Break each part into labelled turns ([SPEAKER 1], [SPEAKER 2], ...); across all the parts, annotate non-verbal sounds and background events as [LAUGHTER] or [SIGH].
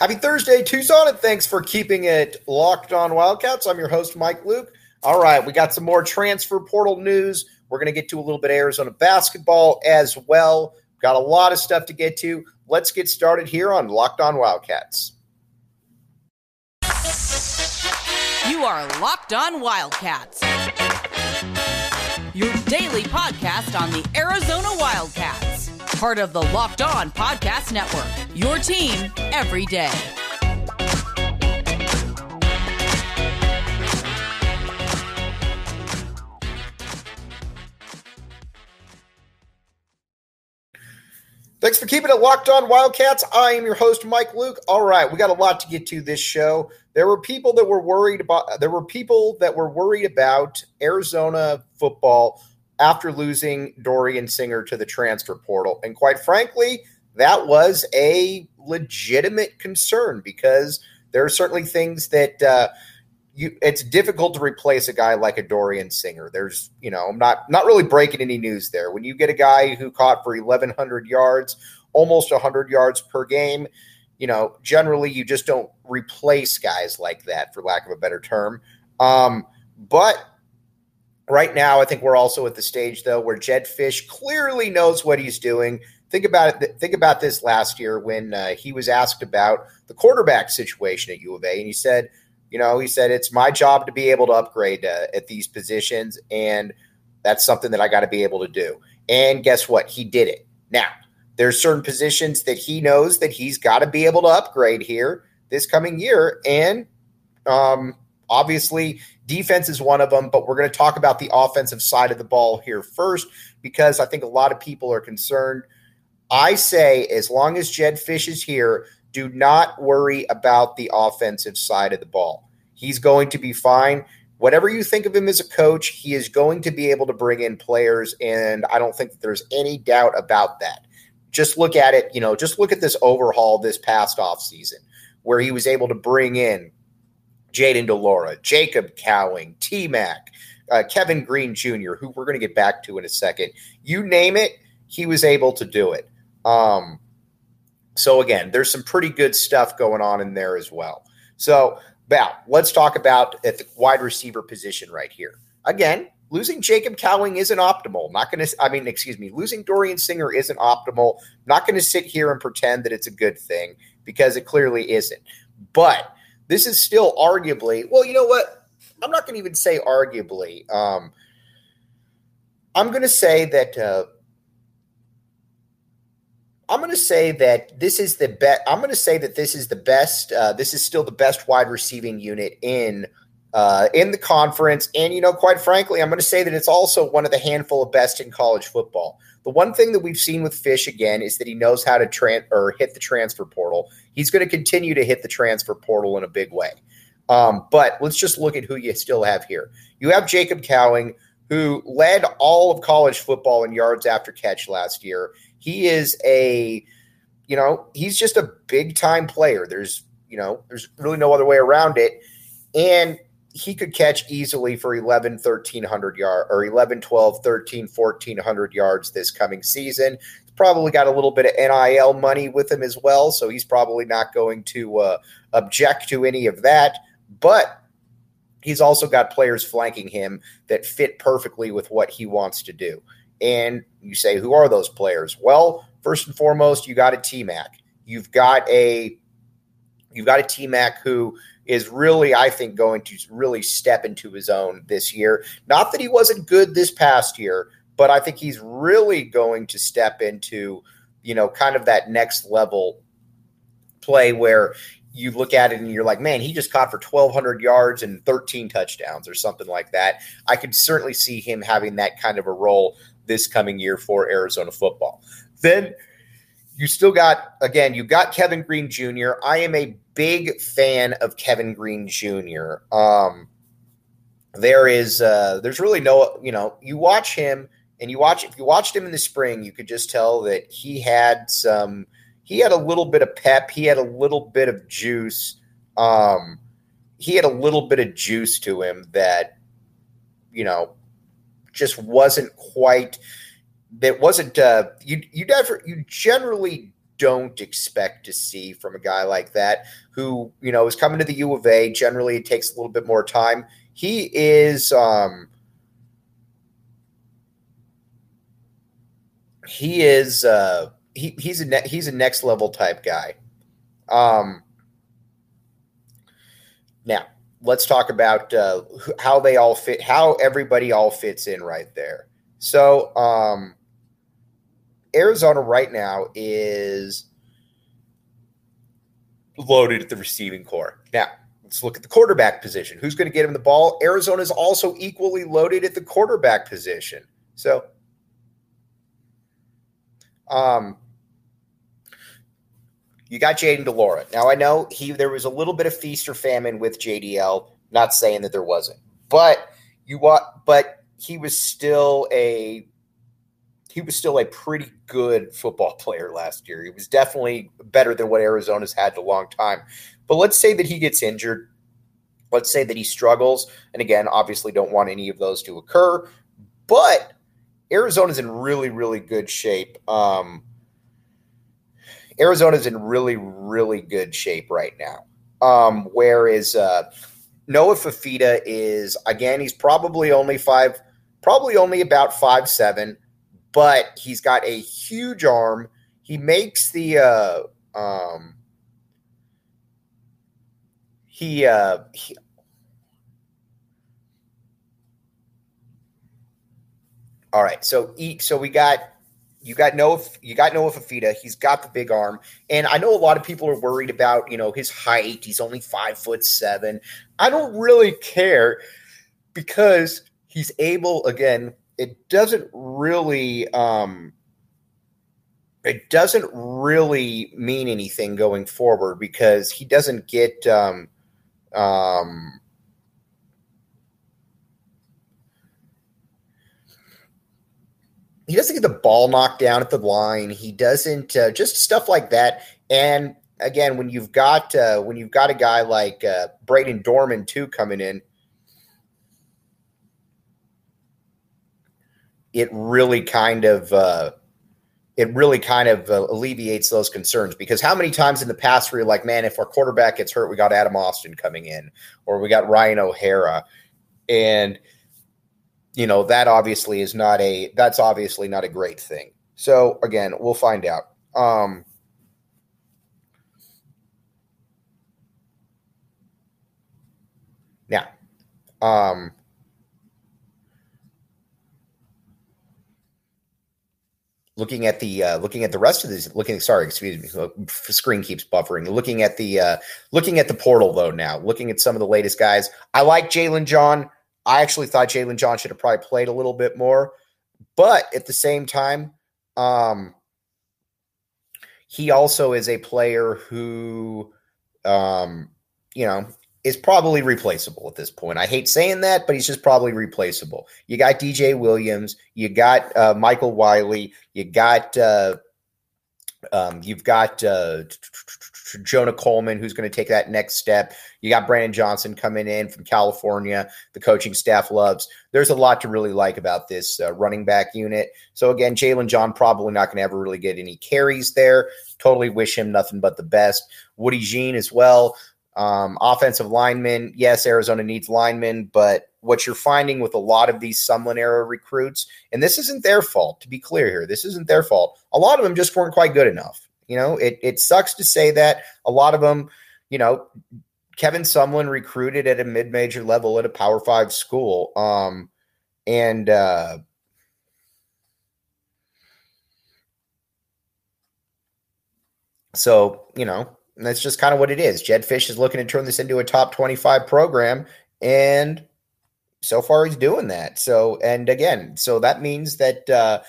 [SPEAKER 1] Happy Thursday, Tucson, and thanks for keeping it locked on Wildcats. I'm your host, Mike Luke. All right, we got some more transfer portal news. We're going to get to a little bit of Arizona basketball as well. Got a lot of stuff to get to. Let's get started here on Locked On Wildcats.
[SPEAKER 2] You are Locked On Wildcats, your daily podcast on the Arizona Wildcats, part of the Locked On Podcast Network, your team every day.
[SPEAKER 1] Thanks for keeping it locked on Wildcats. I am your host, Mike Luke. All right, we got a lot to get to this show. There were people that were worried about there were people that were worried about Arizona football after losing Dorian Singer to the transfer portal. And quite frankly, that was a legitimate concern because there are certainly things that uh, you it's difficult to replace a guy like a Dorian Singer. There's, you know, I'm not not really breaking any news there. When you get a guy who caught for 1100 yards, almost 100 yards per game, you know, generally you just don't replace guys like that for lack of a better term. Um, but right now I think we're also at the stage though where Jedd Fisch clearly knows what he's doing. Think about it. Think about this last year when uh, he was asked about the quarterback situation at U of A, and he said, you know, he said it's my job to be able to upgrade uh, at these positions, and that's something that I got to be able to do. And guess what? He did it. Now, there's certain positions that he knows that he's got to be able to upgrade here this coming year, and um, obviously defense is one of them. But we're going to talk about the offensive side of the ball here first because I think a lot of people are concerned. I say as long as Jedd Fisch is here, do not worry about the offensive side of the ball. He's going to be fine. Whatever you think of him as a coach, he is going to be able to bring in players, and I don't think that there's any doubt about that. Just look at it, you know, just look at this overhaul this past offseason where he was able to bring in Jayden de Laura, Jacob Cowing, T Mac, uh, Kevin Green Jr., who we're going to get back to in a second. You name it, he was able to do it. Um, so again, there's some pretty good stuff going on in there as well. So, Val, let's talk about at the wide receiver position right here. Again, losing Jacob Cowing isn't optimal. Not going to, I mean, excuse me, losing Dorian Singer isn't optimal. Not going to sit here and pretend that it's a good thing because it clearly isn't. But this is still arguably, well, you know what? I'm not going to even say arguably. Um, I'm going to say that uh, I'm going to say that this is the best. I'm going to say that this is the best. Uh, this is still the best wide receiving unit in uh, in the conference. And you know, quite frankly, I'm going to say that it's also one of the handful of best in college football. The one thing that we've seen with Fisch again is that he knows how to tran- or hit the transfer portal. He's going to continue to hit the transfer portal in a big way. Um, but let's just look at who you still have here. You have Jacob Cowing, who led all of college football in yards after catch last year. He is a, you know, he's just a big time player. There's, you know, there's really no other way around it. And he could catch easily for 11, 1300 yards or 11, 12, 13, 1400 yards this coming season. He's probably got a little bit of NIL money with him as well. So he's probably not going to uh, object to any of that. But he's also got players flanking him that fit perfectly with what he wants to do. And you say, who are those players? Well, first and foremost, you got a T Mac. You've got a you've got a T Mac who is really, I think, going to really step into his own this year. Not that he wasn't good this past year, but I think he's really going to step into, you know, kind of that next level play where you look at it and you're like, man, he just caught for 1,200 yards and 13 touchdowns or something like that. I could certainly see him having that kind of a role this coming year for Arizona football. Then you still got, again, you got Kevin Green Jr. I am a big fan of Kevin Green Jr. Um, there is, uh, there's really no, you know, you watch him and you watch, if you watched him in the spring, you could just tell that he had some, he had a little bit of pep. He had a little bit of juice. Um, he had a little bit of juice to him that, you know, just wasn't quite that wasn't uh, you you never you generally don't expect to see from a guy like that who, you know, is coming to the U of A. Generally, it takes a little bit more time. He is, um, he is, uh, he, he's a ne- he's a next level type guy. Um, now let's talk about uh, how they all fit, how everybody all fits in right there. So, um, Arizona right now is loaded at the receiving core. Now, let's look at the quarterback position. Who's going to get him the ball? Arizona is also equally loaded at the quarterback position. So, um, you got Jayden de Laura. Now I know he there was a little bit of feast or famine with JDL. Not saying that there wasn't, but you want, But he was still a he was still a pretty good football [LAUGHS] player last year. He was definitely better than what Arizona's had in a long time. But let's say that he gets injured. Let's say that he struggles. And again, obviously don't want any of those to occur. But Arizona's in really, really good shape. Um, Arizona's in really, really good shape right now. Um, whereas uh, Noah Fifita is, again, he's probably only five, probably only about five seven but he's got a huge arm. He makes the uh, um, he, uh, he all right. So eat. So we got you got Noah you got Noah Fifita. He's got the big arm, and I know a lot of people are worried about you know his height. He's only five foot seven. I don't really care because he's able again it doesn't really um, it doesn't really mean anything going forward because he doesn't get um, um, he doesn't get the ball knocked down at the line. He doesn't uh, just stuff like that. And again, when you've got uh, when you've got a guy like uh, Brayden Dorman too coming in, it really kind of uh, it really kind of uh, alleviates those concerns because how many times in the past were you like, man, if our quarterback gets hurt, we got Adam Austin coming in, or we got Ryan O'Hara, and you know that obviously is not a that's obviously not a great thing. So again, we'll find out. Um, now, um, looking at the uh, looking at the rest of these looking sorry excuse me screen keeps buffering. Looking at the uh, looking at the portal though now looking at some of the latest guys. I like jalen john. I actually thought jalen john should have probably played a little bit more but at the same time um he also is a player who um you know is probably replaceable at this point. I hate saying that, but he's just probably replaceable. You got DJ Williams, you got uh, Michael Wiley, you got uh, um, you've got uh, Jonah Coleman, who's going to take that next step. You got Brandon Johnson coming in from California. The coaching staff loves. There's a lot to really like about this uh, running back unit. So again, Jalen John probably not going to ever really get any carries there. Totally wish him nothing but the best. Woody Jean as well. Um, offensive linemen, yes, Arizona needs linemen, but what you're finding with a lot of these Sumlin era recruits, and this isn't their fault, to be clear here, this isn't their fault. A lot of them just weren't quite good enough. You know, it, it sucks to say that. A lot of them, you know, Kevin Sumlin recruited at a mid major level at a Power Five school. Um, and, uh, so, you know, and that's just kind of what it is. Jedd Fisch is looking to turn this into a top 25 program. And so far he's doing that. So, and again, so that means that, uh,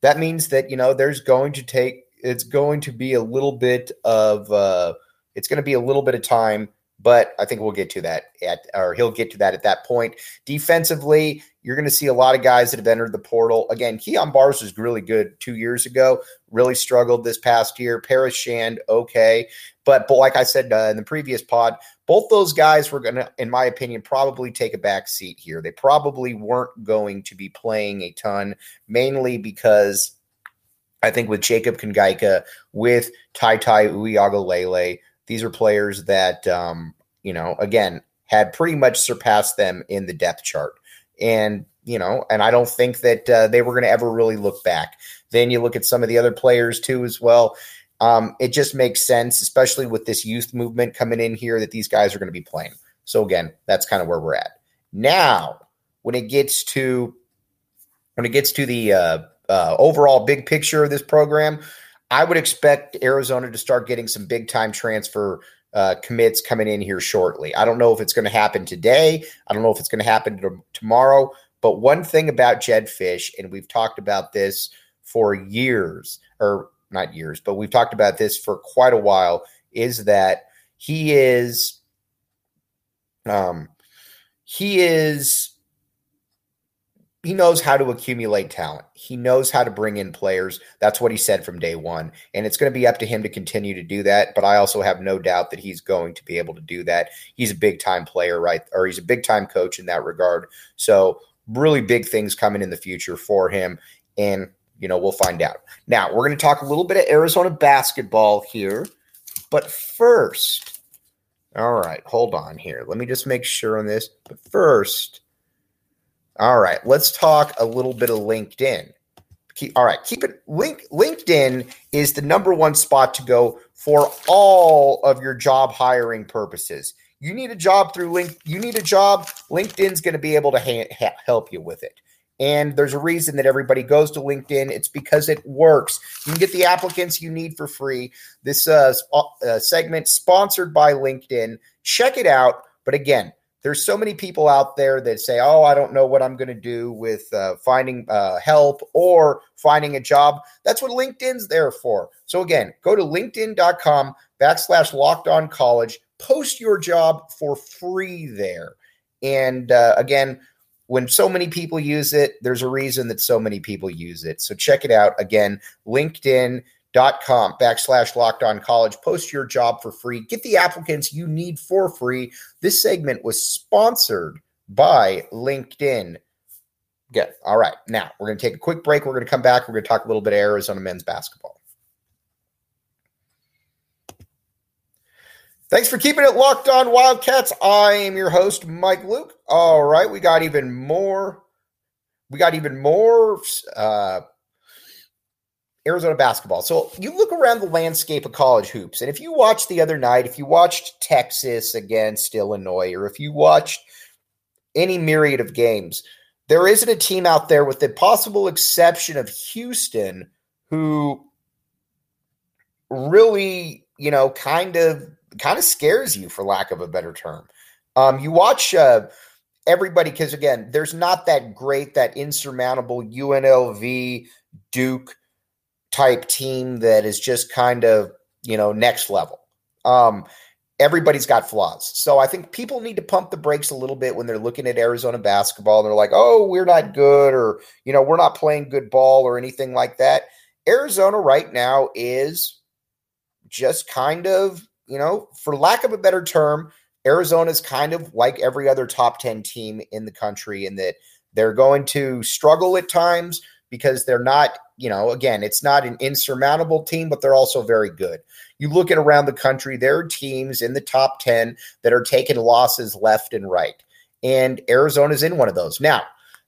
[SPEAKER 1] that means that, you know, there's going to take, it's going to be a little bit of, uh, it's going to be a little bit of time but I think we'll get to that at, or he'll get to that at that point. Defensively, you're going to see a lot of guys that have entered the portal. Again, Kyon Barrs was really good two years ago, really struggled this past year. Paris Shand, okay. But, but like I said uh, in the previous pod, both those guys were going to, in my opinion, probably take a back seat here. They probably weren't going to be playing a ton, mainly because I think with Jacob Kongaika, with Tai Tai Uiagalelei, these are players that, um, you know, again, had pretty much surpassed them in the depth chart. And, you know, and I don't think that uh, they were going to ever really look back. Then you look at some of the other players too, as well. Um, it just makes sense, especially with this youth movement coming in here, that these guys are going to be playing. So again, that's kind of where we're at. Now, when it gets to when it gets to the uh, uh, overall big picture of this program, I would expect Arizona to start getting some big time transfer uh, commits coming in here shortly. I don't know if it's going to happen today. I don't know if it's going to happen to, tomorrow. But one thing about Jedd Fisch, and we've talked about this for years, or not years, but we've talked about this for quite a while, is that he is, um, he is he knows how to accumulate talent. He knows how to bring in players. That's what he said from day one. And it's going to be up to him to continue to do that. But I also have no doubt that he's going to be able to do that. He's a big time player, right? Or he's a big time coach in that regard. So, really big things coming in the future for him. And, you know, we'll find out. Now, we're going to talk a little bit of Arizona basketball here. But first, all right, hold on here. Let me just make sure on this. But first, all right, let's talk a little bit of LinkedIn. Keep, all right, keep it link LinkedIn is the number one spot to go for all of your job hiring purposes. You need a job through link you need a job, LinkedIn's going to be able to ha- ha- help you with it. And there's a reason that everybody goes to LinkedIn. It's because it works. You can get the applicants you need for free. This uh, uh, segment sponsored by LinkedIn. Check it out. But again, there's so many people out there that say, "Oh, I don't know what I'm going to do with uh, finding uh, help or finding a job." That's what LinkedIn's there for. So again, go to LinkedIn.com backslash Locked On College. Post your job for free there. And uh, again, when so many people use it, there's a reason that so many people use it. So check it out. Again, LinkedIn dot com backslash locked on college. Post your job for free. Get the applicants you need for free. This segment was sponsored by linkedin. Good. All right. Now we're going to take a quick break. We're going to come back. We're going to talk a little bit of arizona men's basketball. Thanks for keeping it locked on Wildcats. I am your host, Mike Luke. All right, we got even more. We got even more uh, Arizona basketball. So you look around the landscape of college hoops, and if you watched the other night, if you watched Texas against Illinois, or if you watched any myriad of games, there isn't a team out there, with the possible exception of Houston, who really, you know, kind of kind of scares you, for lack of a better term. Um, you watch uh, everybody because again, there's not that great, that insurmountable UNLV, Duke type team that is just kind of, you know, next level. Um, everybody's got flaws. So I think people need to pump the brakes a little bit when they're looking at Arizona basketball and they're like, oh, we're not good or, you know, we're not playing good ball or anything like that. Arizona right now is just kind of, you know, for lack of a better term, Arizona is kind of like every other top 10 team in the country in that they're going to struggle at times because they're not, you know, again, it's not an insurmountable team, but they're also very good. You look at around the country, there are teams in the top 10 that are taking losses left and right. And Arizona's in one of those. Now,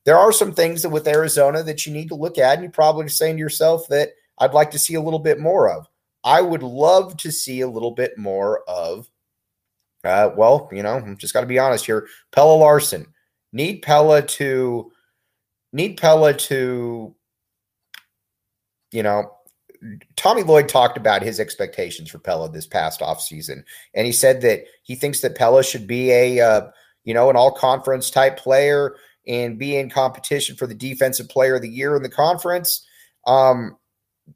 [SPEAKER 1] there are some things with Arizona that you need to look at, and you're probably saying to yourself that I'd like to see a little bit more of. I would love to see a little bit more of, uh, well, you know, I'm just got to be honest here. Pelle Larsson. Need Pella to need Pelle to, you know, Tommy Lloyd talked about his expectations for Pelle this past offseason. And he said that he thinks that Pelle should be a, uh, you know, an all conference type player and be in competition for the defensive player of the year in the conference. Um,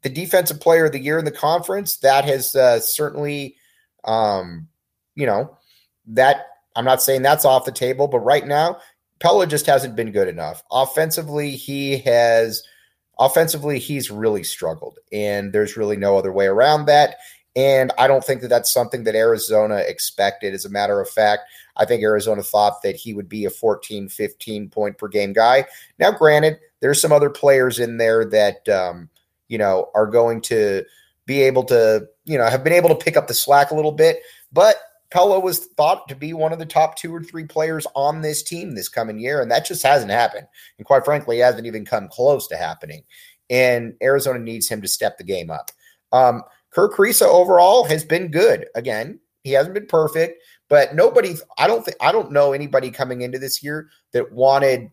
[SPEAKER 1] the defensive player of the year in the conference, that has uh, certainly, um, you know, that I'm not saying that's off the table, but right now Pelle just hasn't been good enough. Offensively, he has offensively he's really struggled and there's really no other way around that. And I don't think that that's something that Arizona expected. As a matter of fact, I think Arizona thought that he would be a 14, 15 point per game guy. Now, granted, there's some other players in there that, um, you know, are going to be able to, you know, have been able to pick up the slack a little bit. But Pelo was thought to be one of the top two or three players on this team this coming year, and that just hasn't happened. And quite frankly, hasn't even come close to happening. And Arizona needs him to step the game up. Um, Kerr Kriisa overall has been good. Again, he hasn't been perfect, but nobody. I don't think I don't know anybody coming into this year that wanted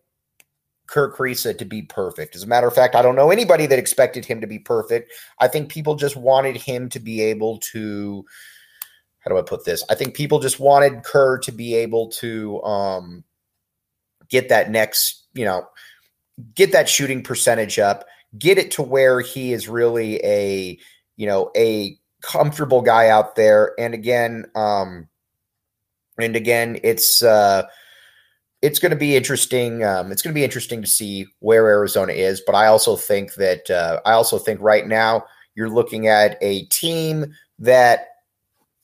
[SPEAKER 1] Kirk Kriisa to be perfect. As a matter of fact, I don't know anybody that expected him to be perfect. I think people just wanted him to be able to how do I put this? I think people just wanted Kerr to be able to um, get that next, you know, get that shooting percentage up, get it to where he is really a, you know, a comfortable guy out there. And again, um, and again, it's uh, it's going to be interesting. Um, it's going to be interesting to see where Arizona is. But I also think that uh, I also think right now you're looking at a team that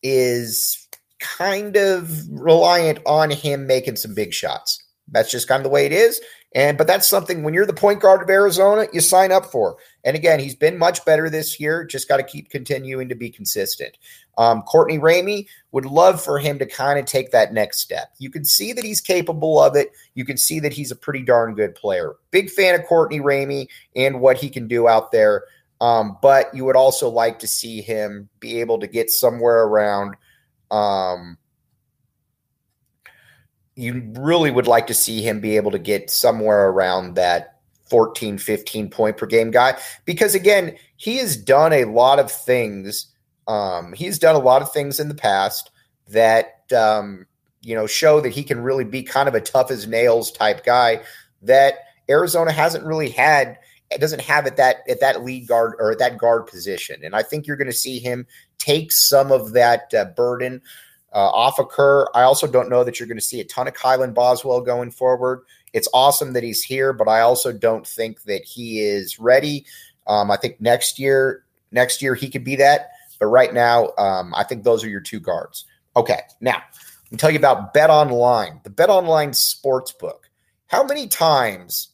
[SPEAKER 1] is kind of reliant on him making some big shots. That's just kind of the way it is. And but that's something when you're the point guard of Arizona, you sign up for. And again, he's been much better this year. Just got to keep continuing to be consistent. Um, Courtney Ramey would love for him to kind of take that next step. You can see that he's capable of it. You can see that he's a pretty darn good player. Big fan of Courtney Ramey and what he can do out there. Um, but you would also like to see him be able to get somewhere around. Um, you really would like to see him be able to get somewhere around that 14, 15 point per game guy. Because again, he has done a lot of things. Um, he's done a lot of things in the past that, um, you know, show that he can really be kind of a tough as nails type guy that Arizona hasn't really had doesn't have at that at that lead guard or at that guard position. And I think you're going to see him take some of that uh, burden uh, off of Kerr. I also don't know that you're going to see a ton of Kylan Boswell going forward. It's awesome that he's here, but I also don't think that he is ready. Um, I think next year, next year he could be that. But right now, um, I think those are your two guards. Okay, now me tell you about Bet Online, the Bet Online sports book. How many times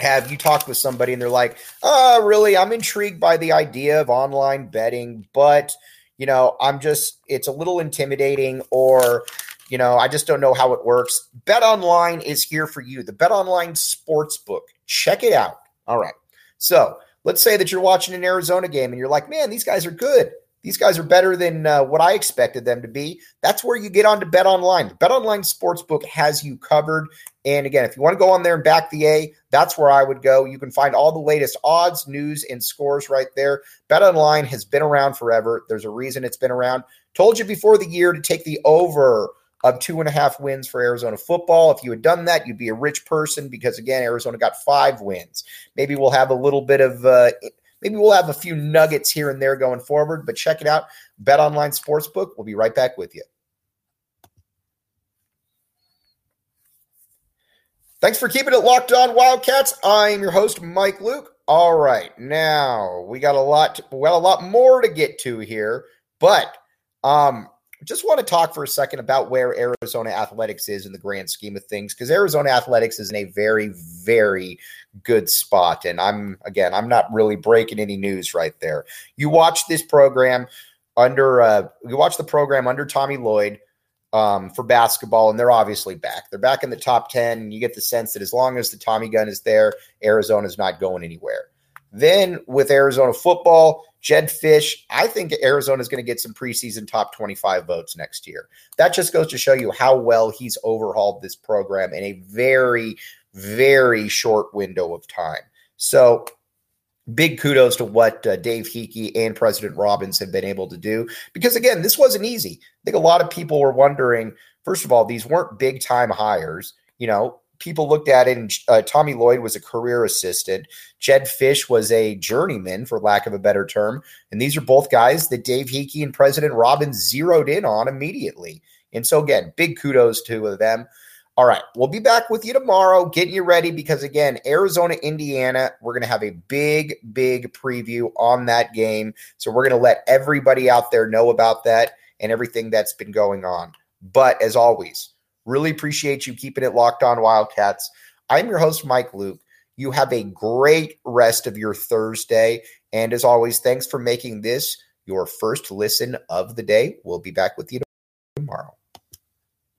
[SPEAKER 1] have you talked with somebody and they're like, oh, really? I'm intrigued by the idea of online betting, but, you know, I'm just, it's a little intimidating or, you know, I just don't know how it works. Bet Online is here for you. The Bet Online sports book. Check it out. All right. So let's say that you're watching an Arizona game and you're like, man, these guys are good. These guys are better than uh, what I expected them to be. That's where you get on to Bet Online. Bet Online Sportsbook has you covered. And again, if you want to go on there and back the A, that's where I would go. You can find all the latest odds, news, and scores right there. Bet Online has been around forever. There's a reason it's been around. Told you before the year to take the over of two and a half wins for Arizona football. If you had done that, you'd be a rich person because, again, Arizona got five wins. Maybe we'll have a little bit of uh, Maybe we'll have a few nuggets here and there going forward, but check it out. Bet Online Sportsbook. We'll be right back with you. Thanks for keeping it locked on, Wildcats. I'm your host, Mike Luke. All right, now we got a lot. To, we got a lot more to get to here, but um, just want to talk for a second about where Arizona athletics is in the grand scheme of things, because Arizona athletics is in a very, very good spot. And I'm, again, I'm not really breaking any news right there. You watch this program under, uh, you watch the program under Tommy Lloyd um, for basketball, and they're obviously back. They're back in the top 10. And you get the sense that as long as the Tommy gun is there, Arizona's not going anywhere. Then with Arizona football, Jedd Fisch, I think Arizona is going to get some preseason top 25 votes next year. That just goes to show you how well he's overhauled this program in a very, very short window of time. So, big kudos to what uh, Dave Heeke and President Robbins have been able to do. Because again, this wasn't easy. I think a lot of people were wondering. First of all, these weren't big time hires. You know, people looked at it, and uh, Tommy Lloyd was a career assistant. Jedd Fisch was a journeyman, for lack of a better term. And these are both guys that Dave Heeke and President Robbins zeroed in on immediately. And so, again, big kudos to them. All right, we'll be back with you tomorrow, getting you ready because, again, Arizona, Indiana, we're going to have a big, big preview on that game. So, we're going to let everybody out there know about that and everything that's been going on. But as always, Really appreciate you keeping it locked on Wildcats. I'm your host, Mike Luke. You have a great rest of your Thursday. And as always, thanks for making this your first listen of the day. We'll be back with you.